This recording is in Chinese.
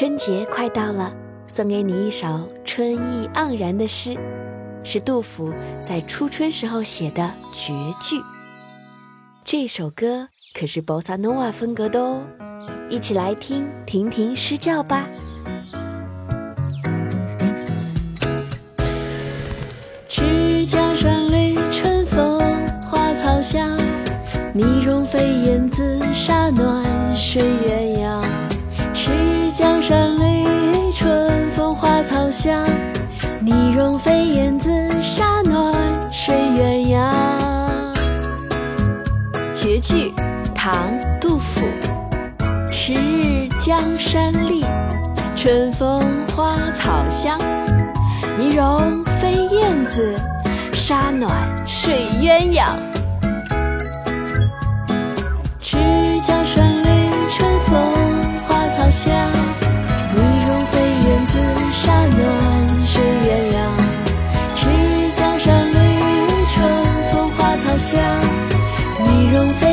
春节快到了，送给你一首春意盎然的诗，是杜甫在初春时候写的绝句。这首歌可是波萨诺瓦风格的哦，一起来听婷婷诗教吧。赤江山里春风花草香，泥融飞燕子沙暖睡鸳鸯。江山里春风花草香，泥融飞燕子沙暖睡鸳鸯。绝句，唐·杜甫。迟日江山丽，春风花草香，泥融飞燕子，沙暖睡鸳鸯。容飞